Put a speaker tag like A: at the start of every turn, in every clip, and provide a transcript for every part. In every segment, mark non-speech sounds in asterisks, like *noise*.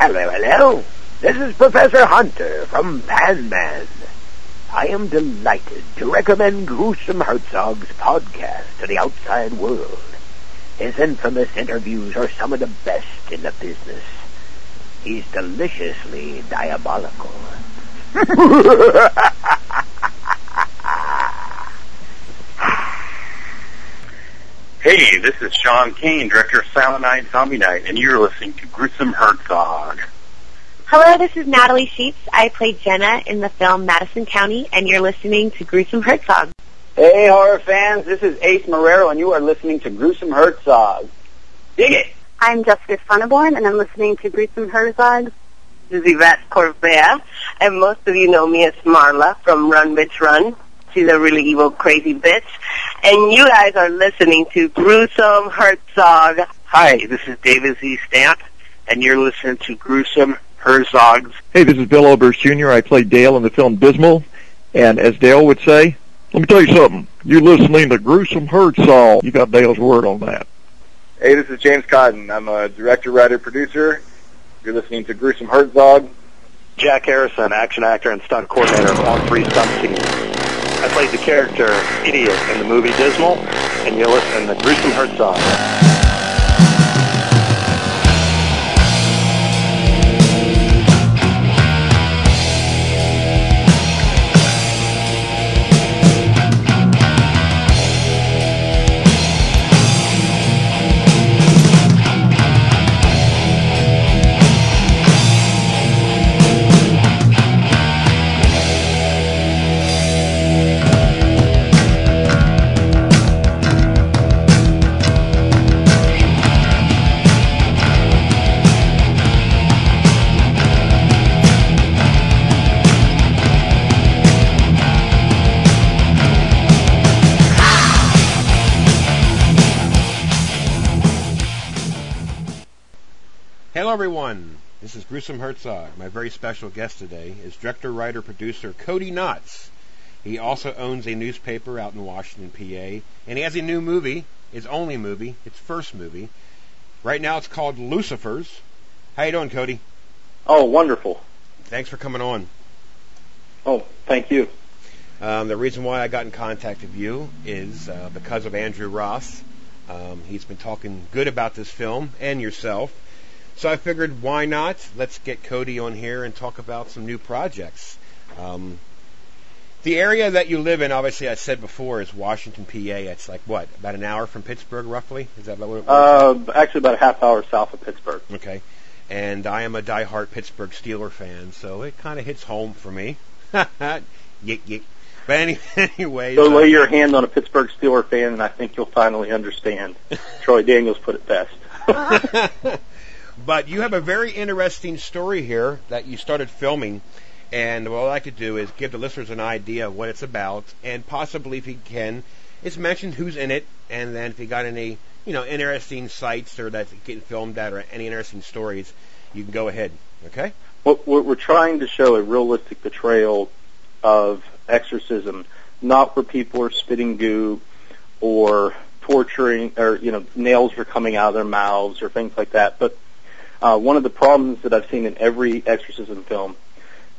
A: Hello, hello. This is Professor Hunter from Pan Man. I am delighted to recommend Gruesome Herzog's podcast to the outside world. His infamous interviews are some of the best in the business. He's deliciously diabolical. *laughs* *laughs*
B: Hey, this is Sean Cain, director of Silent Night, Zombie Night, and you're listening to Gruesome Herzog.
C: Hello, this is Natalie Sheets. I play Jenna in the film Madison County, and you're listening to Gruesome Herzog.
D: Hey, horror fans, this is Ace Marrero, and you are listening to Gruesome Herzog. Dig it!
E: I'm Jessica Sonneborn, and I'm listening to Gruesome Herzog.
F: This is Yvette Corvea, and most of you know me as Marla from Run Bitch Run. She's a really evil, crazy bitch. And you guys are listening to Gruesome Herzog.
G: Hi, this is David Z. Stamp, and you're listening to Gruesome Herzog's.
H: Hey, this is Bill Oberst Jr. I played Dale in the film Dismal, and as Dale would say, let me tell you something. You're listening to Gruesome Herzog. You got Dale's word on that.
I: Hey, this is James Cotton. I'm a director, writer, producer. You're listening to Gruesome Herzog.
J: Jack Harrison, action actor and stunt coordinator on three stunt scenes. Played the character Idiot in the movie Dismal, and you're listening to Gruesome Herzog.
K: This is Gruesome Herzog. My very special guest today is director, writer, producer Cody Knotts. He also owns a newspaper out in Washington, PA, and he has a new movie, his only movie, his first movie. Right now, it's called Lucifers. How you doing, Cody?
D: Oh, wonderful.
K: Thanks for coming on.
D: Oh, thank you.
K: Um, the reason why I got in contact with you is uh, because of Andrew Roth. Um, he's been talking good about this film and yourself. So I figured, why not? Let's get Cody on here and talk about some new projects. Um, the area that you live in, obviously, I said before, is Washington, PA. It's like what, about an hour from Pittsburgh, roughly? Is that what? It
D: uh, actually, about a half hour south of Pittsburgh.
K: Okay. And I am a diehard Pittsburgh Steeler fan, so it kind of hits home for me. *laughs* yik yik. But any, *laughs* anyway,
D: so lay your hand on a Pittsburgh Steeler fan, and I think you'll finally understand. *laughs* Troy Daniels put it best.
K: But you have a very interesting story here that you started filming. And what I'd like to do is give the listeners an idea of what it's about, and possibly, if you can, it's mention who's in it, and then if you got any, you know, interesting sites or that's getting filmed at, or any interesting stories, you can go ahead. Okay.
D: Well, we're trying to show a realistic portrayal of exorcism, not where people are spitting goo or torturing, or you know, nails are coming out of their mouths or things like that, but uh, one of the problems that I've seen in every exorcism film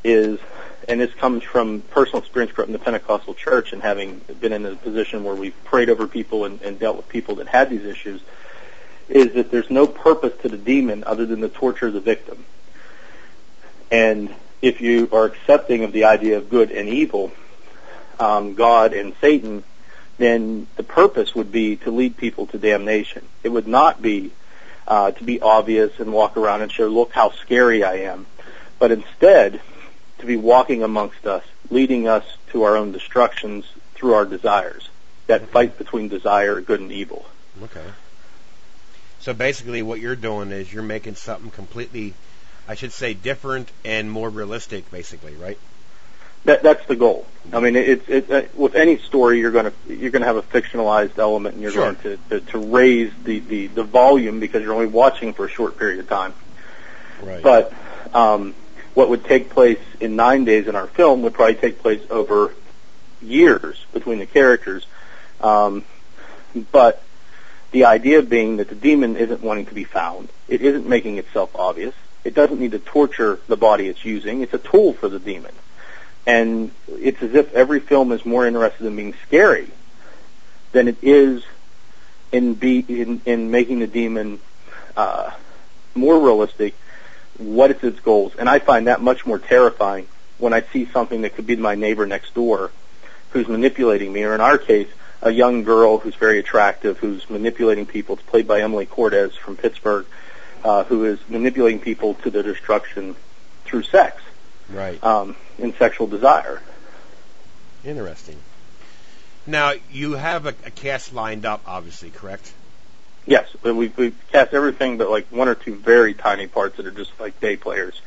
D: is, and this comes from personal experience from the Pentecostal church and having been in a position where we've prayed over people and, and dealt with people that had these issues, is that there's no purpose to the demon other than the torture of the victim. And if you are accepting of the idea of good and evil, um, God and Satan, then the purpose would be to lead people to damnation. It would not be uh, to be obvious and walk around and show, look how scary I am. But instead, to be walking amongst us, leading us to our own destructions through our desires. That fight between desire, good and evil.
K: Okay. So basically, what you're doing is you're making something completely, I should say, different and more realistic, basically, right?
D: That, that's the goal. I mean, it's it, uh, with any story you're going to you're going to have a fictionalized element, and you're
K: sure.
D: going to, to to raise the, the the volume because you're only watching for a short period of time.
K: Right.
D: But um, what would take place in nine days in our film would probably take place over years between the characters. Um, but the idea being that the demon isn't wanting to be found. It isn't making itself obvious. It doesn't need to torture the body it's using. It's a tool for the demon. And it's as if every film is more interested in being scary than it is in be in, in making the demon uh, more realistic. What is its goals? And I find that much more terrifying when I see something that could be my neighbor next door who's manipulating me, or in our case, a young girl who's very attractive, who's manipulating people. It's played by Emily Cortez from Pittsburgh, uh, who is manipulating people to their destruction through sex,
K: Right.
D: um, in sexual desire.
K: Interesting. Now you have a, a cast lined up, obviously, correct?
D: Yes, we've, we've cast everything but like one or two very tiny parts that are just like day players.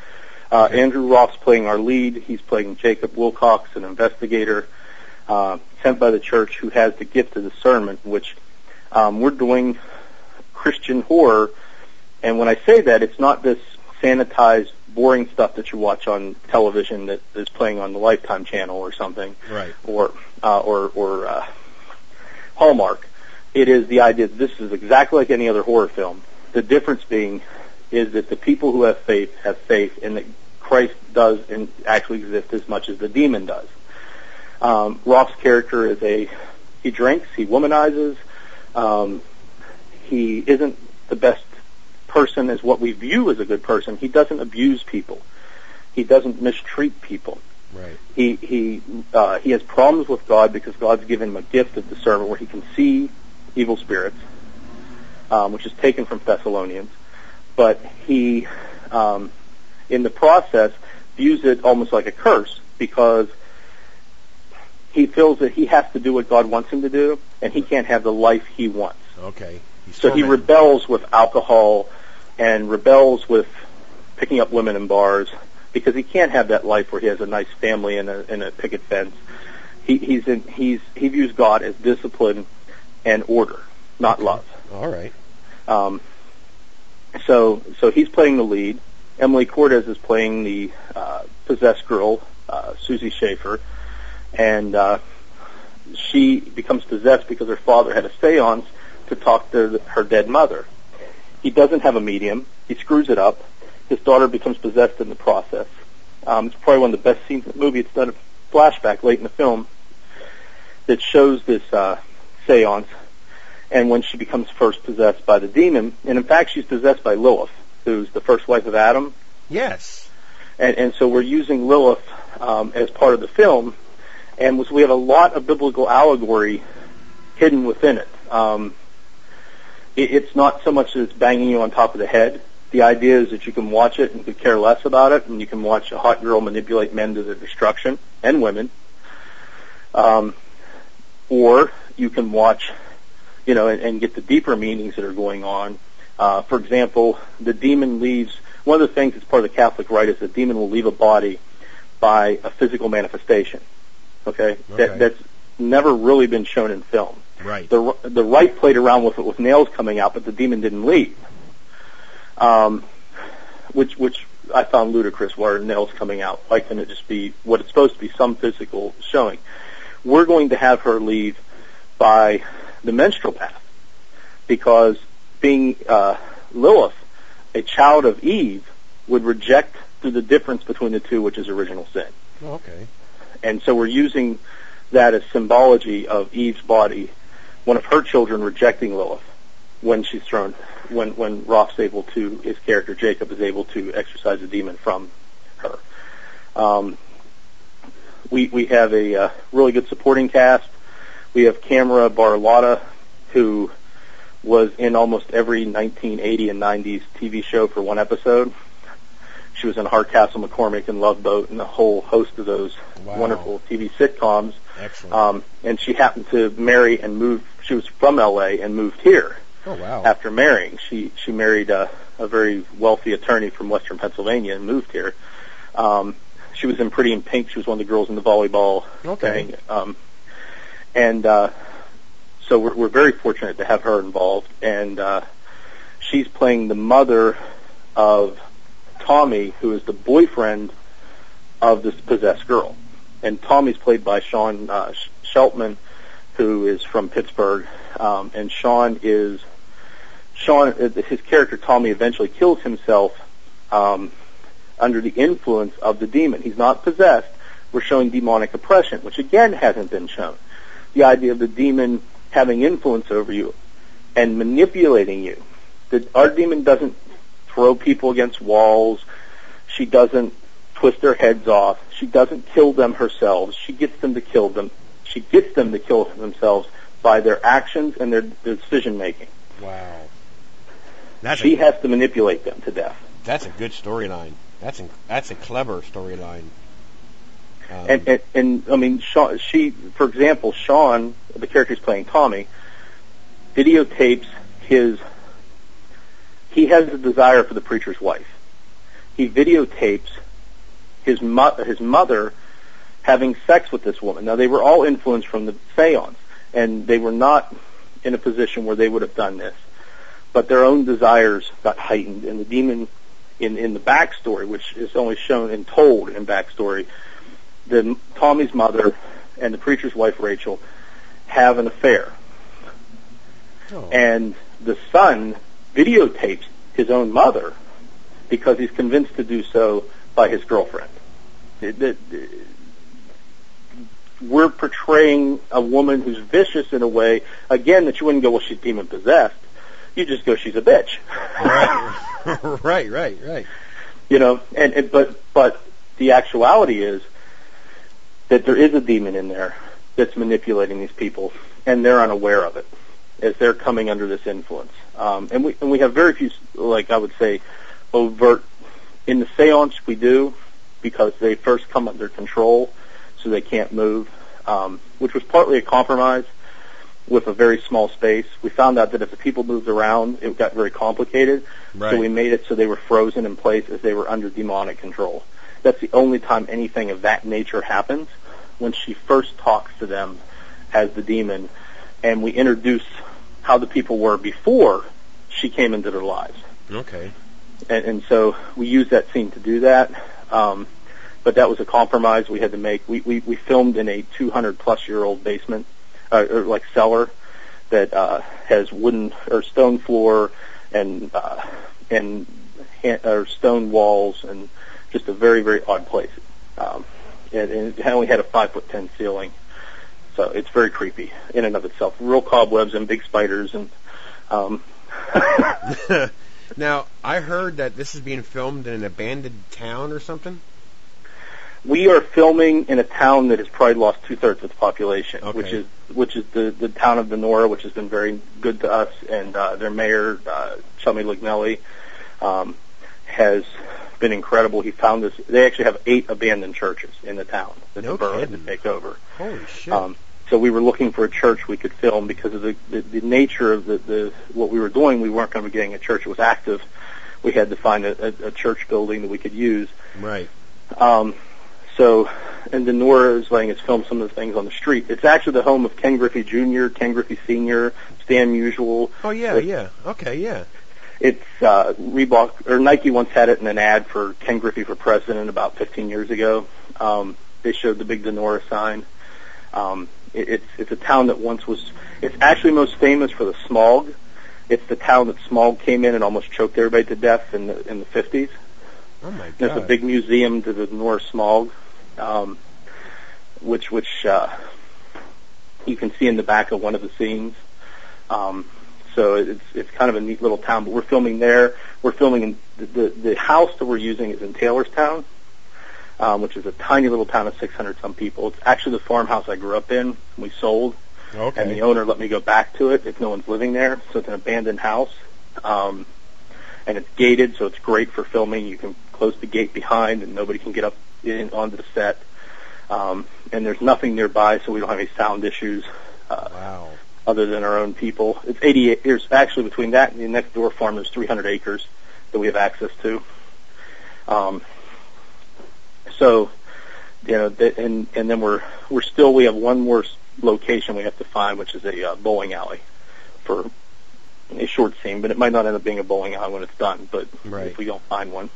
D: Uh, Andrew Roth's playing our lead. He's playing Jacob Wilcox, an investigator uh, sent by the church who has the gift of discernment, which um, we're doing Christian horror. And when I say that, it's not this sanitized, boring stuff that you watch on television that is playing on the Lifetime channel or something
K: Right.
D: or uh, or or uh, Hallmark. It is the idea that this is exactly like any other horror film. The difference being is that the people who have faith have faith, and that Christ does and actually exist as much as the demon does. Um, Roth's character is a he drinks, he womanizes, um, he isn't the best person is what we view as a good person. He doesn't abuse people. He doesn't mistreat people
K: Right.
D: he he uh, he has problems with God because God's given him a gift of discernment where he can see evil spirits, um, which is taken from Thessalonians. But he, um, in the process, views it almost like a curse because he feels that he has to do what God wants him to do, and he can't have the life he wants.
K: Okay. He's
D: So he rebels with alcohol and rebels with picking up women in bars because he can't have that life where he has a nice family and a, and a picket fence. He, he's in, he's he views God as discipline and order, not love.
K: All right.
D: Um, so so he's playing the lead. Emily Cortez is playing the uh, possessed girl, uh, Susie Schaefer, and uh, she becomes possessed because her father had a séance to talk to the, her dead mother. He doesn't have a medium. He screws it up. His daughter becomes possessed in the process. Um, it's probably one of the best scenes in the movie. It's done a flashback late in the film that shows this uh, séance and when she becomes first possessed by the demon. And in fact, she's possessed by Lilith, who's the first wife of Adam.
K: Yes.
D: And, and so we're using Lilith um, as part of the film, and was, we have a lot of biblical allegory hidden within it. Um, it. It's not so much that it's banging you on top of the head. The idea is that you can watch it and could care less about it, and you can watch a hot girl manipulate men to their destruction and women. Um, or you can watch, you know, and, and get the deeper meanings that are going on. Uh, for example, the demon leaves. One of the things that's part of the Catholic rite is the demon will leave a body by a physical manifestation. Okay,
K: Okay.
D: That, that's never really been shown in film.
K: Right.
D: The the Rite played around with it with nails coming out, but the demon didn't leave. Um, which which I found ludicrous. Why are nails coming out? Why can it just be what it's supposed to be? Some physical showing. We're going to have her leave by the menstrual path because being uh, Lilith, a child of Eve, would reject through the difference between the two, which is original sin.
K: Oh, okay.
D: And so we're using that as symbology of Eve's body, one of her children rejecting Lilith when she's thrown, when, when Roth's able to, his character Jacob is able to exorcise the demon from her. Um, we, we have a uh, really good supporting cast. We have Camera Barlotta, who was in almost every 1980 and 90s TV show for one episode. She was in Hardcastle McCormick and Love Boat and a whole host of those
K: Wow.
D: wonderful TV sitcoms.
K: Excellent.
D: Um, and she happened to marry and move. She was from LA and moved here
K: oh wow.
D: after marrying. She she married a, a very wealthy attorney from Western Pennsylvania and moved here. Um, she was in Pretty in Pink. She was one of the girls in the volleyball
K: Okay.
D: thing. Um, and uh, so we're, we're very fortunate to have her involved. And uh, she's playing the mother of Tommy, who is the boyfriend of this possessed girl. And Tommy's played by Sean uh, Sh- Sheltman, who is from Pittsburgh. Um, and Sean is Sean. uh, His character Tommy eventually kills himself um, under the influence of the demon. He's not possessed. We're showing demonic oppression, which again hasn't been shown. The idea of the demon having influence over you and manipulating you. The, our demon doesn't throw people against walls. She doesn't twist their heads off. She doesn't kill them herself. She gets them to kill them. She gets them to kill themselves by their actions and their, their decision making.
K: Wow. That's
D: she
K: a,
D: has to manipulate them to death.
K: that's a good storyline. That's a, that's a clever storyline. Um,
D: And, and, and I mean, Sean, she, for example, Sean, the character who's playing Tommy, videotapes his. He has a desire for the preacher's wife. He videotapes his mo- his mother having sex with this woman. Now they were all influenced from the seance, and they were not in a position where they would have done this, but their own desires got heightened, and the demon in in the backstory, which is only shown and told in backstory, the Tommy's mother and the preacher's wife Rachel have an affair,
K: oh.
D: and the son videotapes his own mother because he's convinced to do so by his girlfriend. It- it- we're portraying a woman who's vicious in a way, again, that you wouldn't go, well, she's demon possessed. You just go, she's a bitch.
K: right, *laughs* right, right, right.
D: you know, and, and but but the actuality is that there is a demon in there that's manipulating these people, and they're unaware of it as they're coming under this influence. Um, and we and we have very few, like I would say, overt in the séance we do because they first come under control, so they can't move, um, which was partly a compromise with a very small space. We found out that if the people moved around, it got very complicated.
K: Right.
D: So we made it so they were frozen in place as they were under demonic control. That's the only time anything of that nature happens when she first talks to them as the demon, and we introduce how the people were before she came into their lives.
K: Okay.
D: And, and so we use that scene to do that. Um, but that was a compromise we had to make. We, we, we filmed in a 200 plus year old basement, uh, or like cellar that, uh, has wooden or stone floor and, uh, and, ha- or stone walls and just a very, very odd place. Um, and, and it only had a five foot ten ceiling. So it's very creepy in and of itself. Real cobwebs and big spiders and, um, *laughs* *laughs*
K: now, I heard that this is being filmed in an abandoned town or something.
D: We are filming in a town that has probably lost two thirds of its population,
K: Okay.
D: which is which is the the town of Donora, which has been very good to us, and uh, their mayor uh, Chummy Lignelli um, has been incredible. He found this. They actually have eight abandoned churches in the town that
K: No
D: the borough had to take over.
K: Holy shit!
D: Um, so we were looking for a church we could film because of the, the, the nature of the, the what we were doing. We weren't going to be getting a church that was active. We had to find a, a, a church building that we could use.
K: right.
D: Um, so, and Donora is letting us film some of the things on the street. It's actually the home of Ken Griffey Jr., Ken Griffey Sr., Stan Musial.
K: Oh yeah,
D: It-
K: yeah. Okay, yeah.
D: It's uh, Reebok or Nike once had it in an ad for Ken Griffey for president about 15 years ago. Um, they showed the big Donora sign. Um, it, it's it's a town that once was. It's actually most famous for the smog. It's the town that smog came in and almost choked everybody to death in the in the 50s.
K: Oh my god.
D: There's a big museum to the Donora Smog, um, which which uh, you can see in the back of one of the scenes. Um, so it's it's kind of a neat little town. But we're filming there. We're filming in the the, the house that we're using is in Taylorstown, um, which is a tiny little town of 600 some people. It's actually the farmhouse I grew up in. We sold,
K: Okay.
D: and the owner let me go back to it if no one's living there. So it's an abandoned house. Um, and it's gated, so it's great for filming. You can close the gate behind, and nobody can get up in, onto the set. Um, and there's nothing nearby, so we don't have any sound issues uh,
K: wow.
D: other than our own people. It's 88. There's actually between that and the next door farm, there's 300 acres that we have access to. Um, so, you know, th- and and then we're we're still we have one more location we have to find, which is a uh, bowling alley for a short scene, but it might not end up being a bowling alley when it's done. But
K: Right.
D: if we don't find one,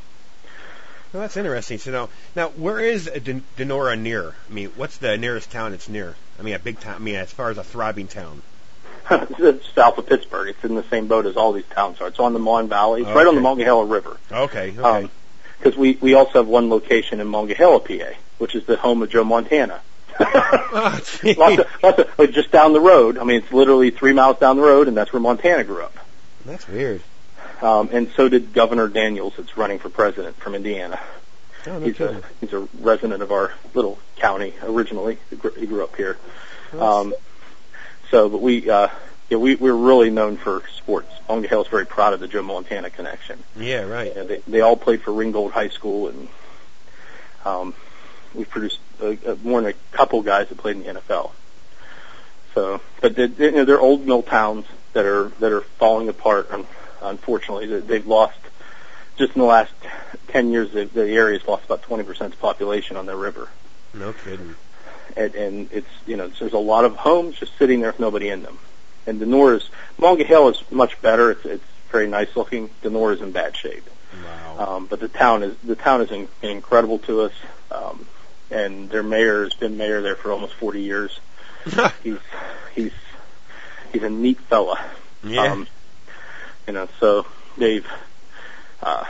K: Well, that's interesting to know. Now, where is Den- Donora near? I mean, what's the nearest town it's near? I mean, a big town. I mean, as far as a thriving town. *laughs*
D: it's south of Pittsburgh. It's in the same boat as all these towns are. It's on the Mon Valley. It's right on the
K: Okay.
D: Monongahela River.
K: Okay. Okay.
D: Um, because we we also have one location in Monongahela, PA, which is the home of Joe Montana. *laughs*
K: Oh,
D: lots of, lots of, like just down the road. I mean, it's literally three miles down the road, and that's where Montana grew up.
K: That's weird.
D: Um, and so did Governor Daniels, that's running for president from Indiana.
K: Oh, no
D: he's
K: kidding.
D: a he's a resident of our little county originally. He grew, he grew up here. Um, so, but we uh, yeah we we're really known for sports. Monongahela is very proud of the Joe Montana connection.
K: Yeah, right.
D: Yeah, they they all played for Ringgold High School, and um, we produced uh, uh, more than a couple guys that played in the NFL. So, but they, they, you know, they're old mill towns that are that are falling apart. Un- unfortunately, They- they've lost just in the last ten years. The, the area's lost about twenty percent of its population on their river,
K: No kidding.
D: and, and it's you know there's a lot of homes just sitting there with nobody in them. And Donora is Monongahela is much better. It's it's very nice looking. Donora is in bad shape.
K: Wow.
D: Um, but the town is the town is in, incredible to us, um, and their mayor has been mayor there for almost 40 years. *laughs* he's he's he's a neat fella.
K: yeah.
D: Um, you know, so they've uh,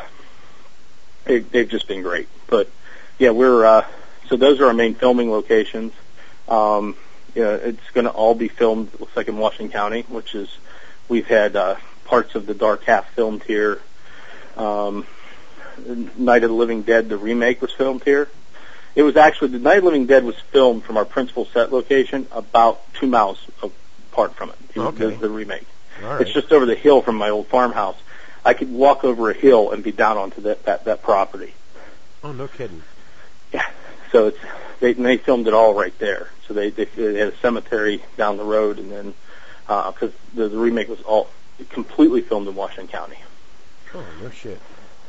D: they, they've just been great. But yeah, we're uh, so those are our main filming locations. Um, you know, it's going to all be filmed. Looks like in Washington County, which is we've had uh, parts of the Dark Half filmed here. Um, Night of the Living Dead, the remake was filmed here. It was actually the Night of the Living Dead was filmed from our principal set location about two miles apart from it.
K: Okay.
D: The, the remake.
K: All right.
D: It's just over the hill from my old farmhouse. I could walk over a hill and be down onto that that, that property.
K: oh, no kidding. Yeah.
D: So it's they they filmed it all right there. So they they, they had a cemetery down the road, and then uh, because the, the remake was all completely filmed in Washington County.
K: Oh, no shit.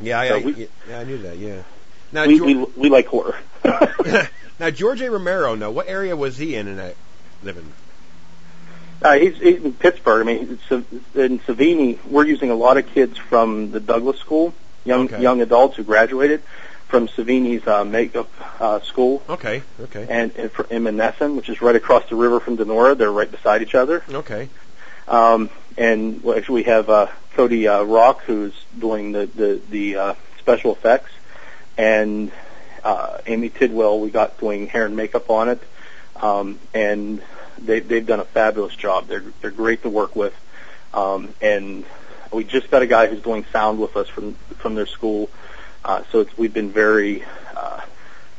K: Yeah, I,
D: So
K: I,
D: we-
K: yeah, I knew that. Yeah. Now,
D: we,
K: Geor-
D: we we like horror. *laughs* *laughs*
K: now George A. Romero. Now, what area was he in in that living?
D: Uh, he's, he's in Pittsburgh. I mean, it's, in Savini, we're using a lot of kids from the Douglas School, young
K: Okay.
D: young adults who graduated from Savini's uh, makeup uh, school,
K: Okay. Okay.
D: and, and for in Monessen, which is right across the river from Donora. They're right beside each other.
K: Okay.
D: Um, and well, actually, we have uh, Cody uh, Rock, who's doing the the, the uh, special effects, and uh, Amy Tidwell, we got doing hair and makeup on it, um, and they, they've done a fabulous job. They're they're great to work with, um, and we just got a guy who's doing sound with us from from their school. Uh, so it's, we've been very uh,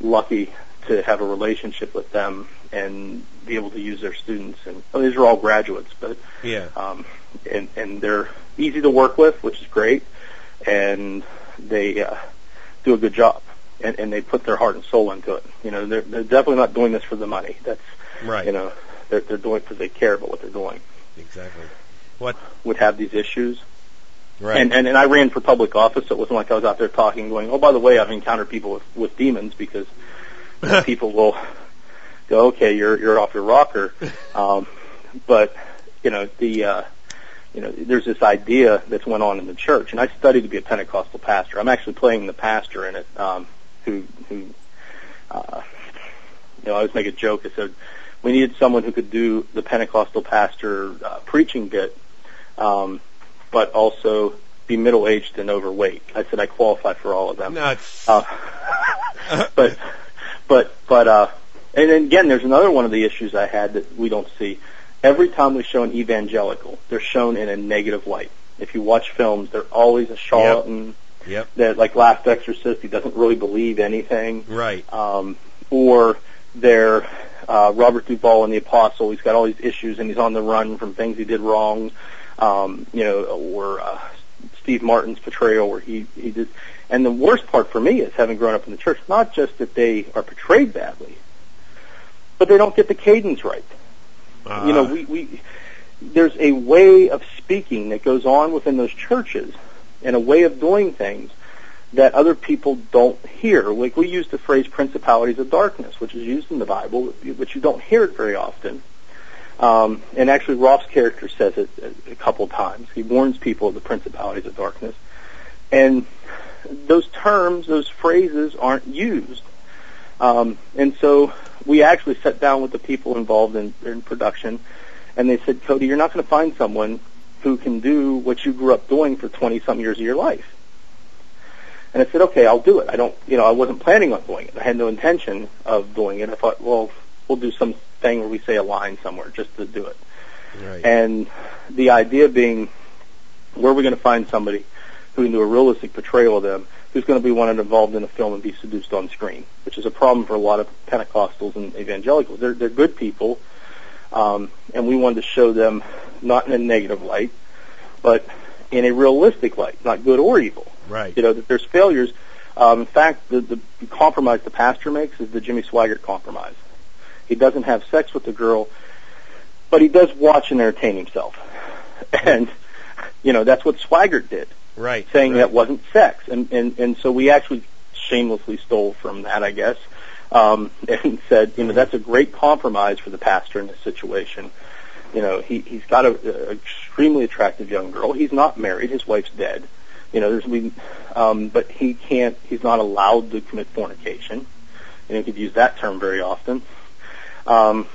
D: lucky to have a relationship with them and be able to use their students. And well, these are all graduates, but
K: Yeah.
D: um, and and they're easy to work with, which is great, and they uh, do a good job, and, and they put their heart and soul into it. You know, they're they're definitely not doing this for the money. That's
K: Right.
D: you know, they're they're doing because they care about what they're doing.
K: Exactly. What?
D: Would have these issues,
K: Right.
D: and, and and I ran for public office, so it wasn't like I was out there talking, going, oh, by the way, I've encountered people with with demons because *laughs* people will go, okay, you're you're off your rocker, um, but you know the. uh you know, there's this idea that's went on in the church, and I studied to be a Pentecostal pastor. I'm actually playing the pastor in it, um, who, who, uh, you know, I always make a joke. I said we needed someone who could do the Pentecostal pastor uh, preaching bit, um, but also be middle-aged and overweight. I said I qualify for all of them.
K: Nuts.
D: Uh, *laughs* but, but, but, uh, and then again, there's another one of the issues I had that we don't see. Every time we show an evangelical, they're shown in a negative light. If you watch films, they're always a charlatan.
K: Yep.
D: That, like Last Exorcist, he doesn't really believe anything.
K: Right.
D: Um, or they're uh, Robert Duvall in The Apostle. He's got all these issues and he's on the run from things he did wrong. Um, you know, or uh, Steve Martin's portrayal where he he did. And the worst part for me is having grown up in the church, not just that they are portrayed badly, but they don't get the cadence right.
K: Uh,
D: you know, we, we there's a way of speaking that goes on within those churches and a way of doing things that other people don't hear. Like we use the phrase principalities of darkness, which is used in the Bible, but you don't hear it very often. Um, and actually, Roth's character says it a, couple times. He warns people of the principalities of darkness, and those terms, those phrases, aren't used. Um, and so we actually sat down with the people involved in, in production, and they said, Cody, you're not going to find someone who can do what you grew up doing for 20 some years of your life. And I said, okay, I'll do it. I don't, you know, I wasn't planning on doing it. I had no intention of doing it. I thought, well, we'll do some thing where we say a line somewhere just to do it.
K: Right.
D: And the idea being, where are we going to find somebody who can do a realistic portrayal of them who's going to be wanted involved in a film and be seduced on screen, which is a problem for a lot of Pentecostals and evangelicals. They're, they're good people, um, and we wanted to show them not in a negative light, but in a realistic light, not good or evil.
K: Right.
D: You know, that there's failures. Um, in fact, the, the compromise the pastor makes is the Jimmy Swaggart compromise. He doesn't have sex with the girl, but he does watch and entertain himself. *laughs* And, you know, that's what Swaggart did
K: Right.
D: saying
K: right.
D: that wasn't sex, and and and so we actually shamelessly stole from that, I guess, um, *laughs* and said, you know, that's a great compromise for the pastor in this situation. You know, he he's got a, a extremely attractive young girl. He's not married. His wife's dead. You know, there's we, um, but he can't. He's not allowed to commit fornication. And you could use that term very often. Um,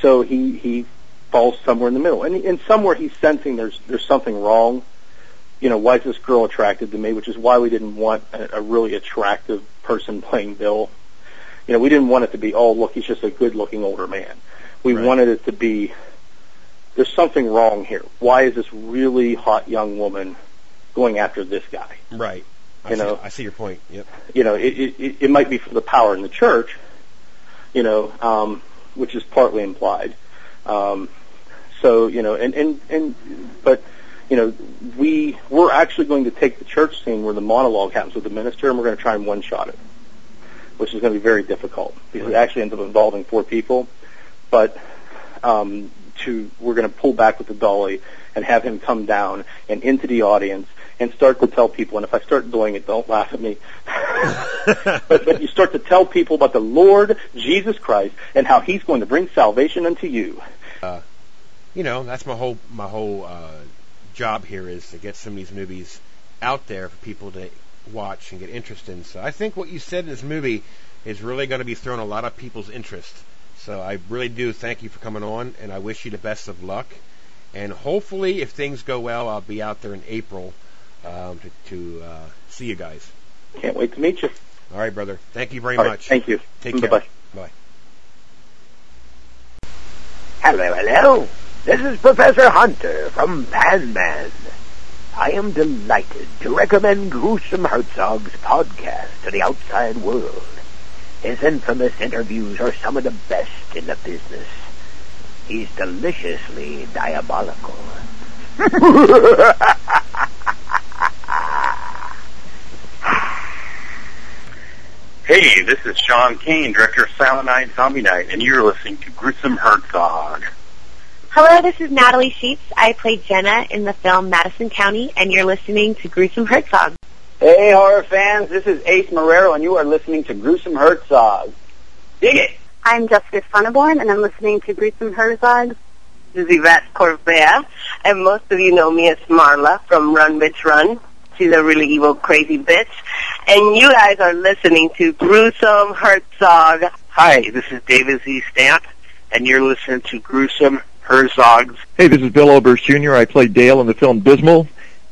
D: so he he falls somewhere in the middle, and and somewhere he's sensing there's there's something wrong you know, why is this girl attracted to me? Which is why we didn't want a, a really attractive person *laughs* playing Bill. You know, we didn't want it to be, oh, look, he's just a good-looking older man. We
K: Right.
D: wanted it to be, there's something wrong here. Why is this really hot young woman going after this guy?
K: Right. I
D: You
K: see,
D: know.
K: I see your point. Yep.
D: You know, it, it, it- might be for the power in the church, you know, um, which is partly implied. Um, so, you know, and, and, and, but, you know, we, we're actually going to take the church scene where the monologue happens with the minister and we're going to try and one-shot it, which is going to be very difficult because it actually ends up involving four people. But, um, to, we're going to pull back with the dolly and have him come down and into the audience and start to tell people, and if I start doing it, don't laugh at me. *laughs* but, but you start to tell people about the Lord Jesus Christ and how He's going to bring salvation unto you.
K: Uh, you know, that's my whole my whole uh, job here is to get some of these movies out there for people to watch and get interested in. So I think what you said in this movie is really going to be throwing a lot of people's interest. So I really do thank you for coming on, and I wish you the best of luck. And hopefully, if things go well, I'll be out there in April um, to, to uh, see you guys.
D: Can't wait to meet you.
K: All right, brother. Thank you very
D: All right,
K: much.
D: thank you.
K: Take care.
D: Bye-bye.
K: Bye.
A: Hello, hello. This is Professor Hunter from Pan Man. I am delighted to recommend Gruesome Herzog's podcast to the outside world. His infamous interviews are some of the best in the business. He's deliciously diabolical. *laughs*
B: Hey, this is Sean Cain, director of Silent Night, Zombie Night, and you're listening to Gruesome Herzog.
C: Hello, this is Natalie Sheets. I play Jenna in the film Madison County, and you're listening to Gruesome Herzog.
L: Hey, horror fans, this is Ace Marrero, and you are listening to Gruesome Herzog. Dig it!
E: I'm Jessica Sonneborn, and I'm listening to Gruesome Herzog.
F: This is Yvette Corvea, and most of you know me as Marla from Run Bitch Run. She's a really evil, crazy bitch. And you guys are listening to Gruesome Herzog.
G: Hi, this is David Z. Stamp, and you're listening to Gruesome Herzog's
H: Hey, this is Bill Oberst Jr. I played Dale in the film Dismal,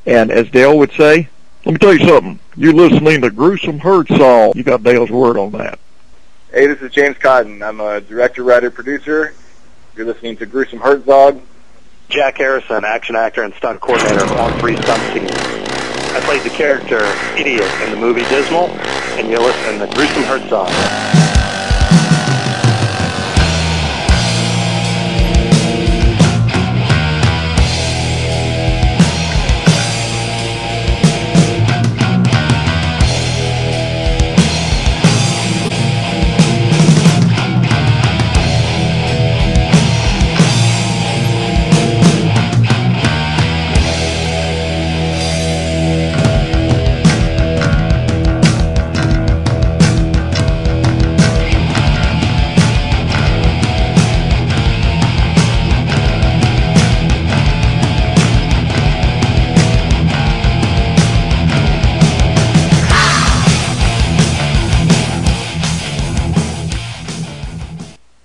H: and as Dale would say, let me tell you something. You're listening to Gruesome Herzog. You got Dale's word on that.
I: Hey, this is James Cotton. I'm a director, writer, producer. You're listening to Gruesome Herzog.
J: Jack Harrison, action actor and stunt coordinator on three Stunt Scene. I played the character Idiot in the movie Dismal, and you're listening to Gruesome Herzog.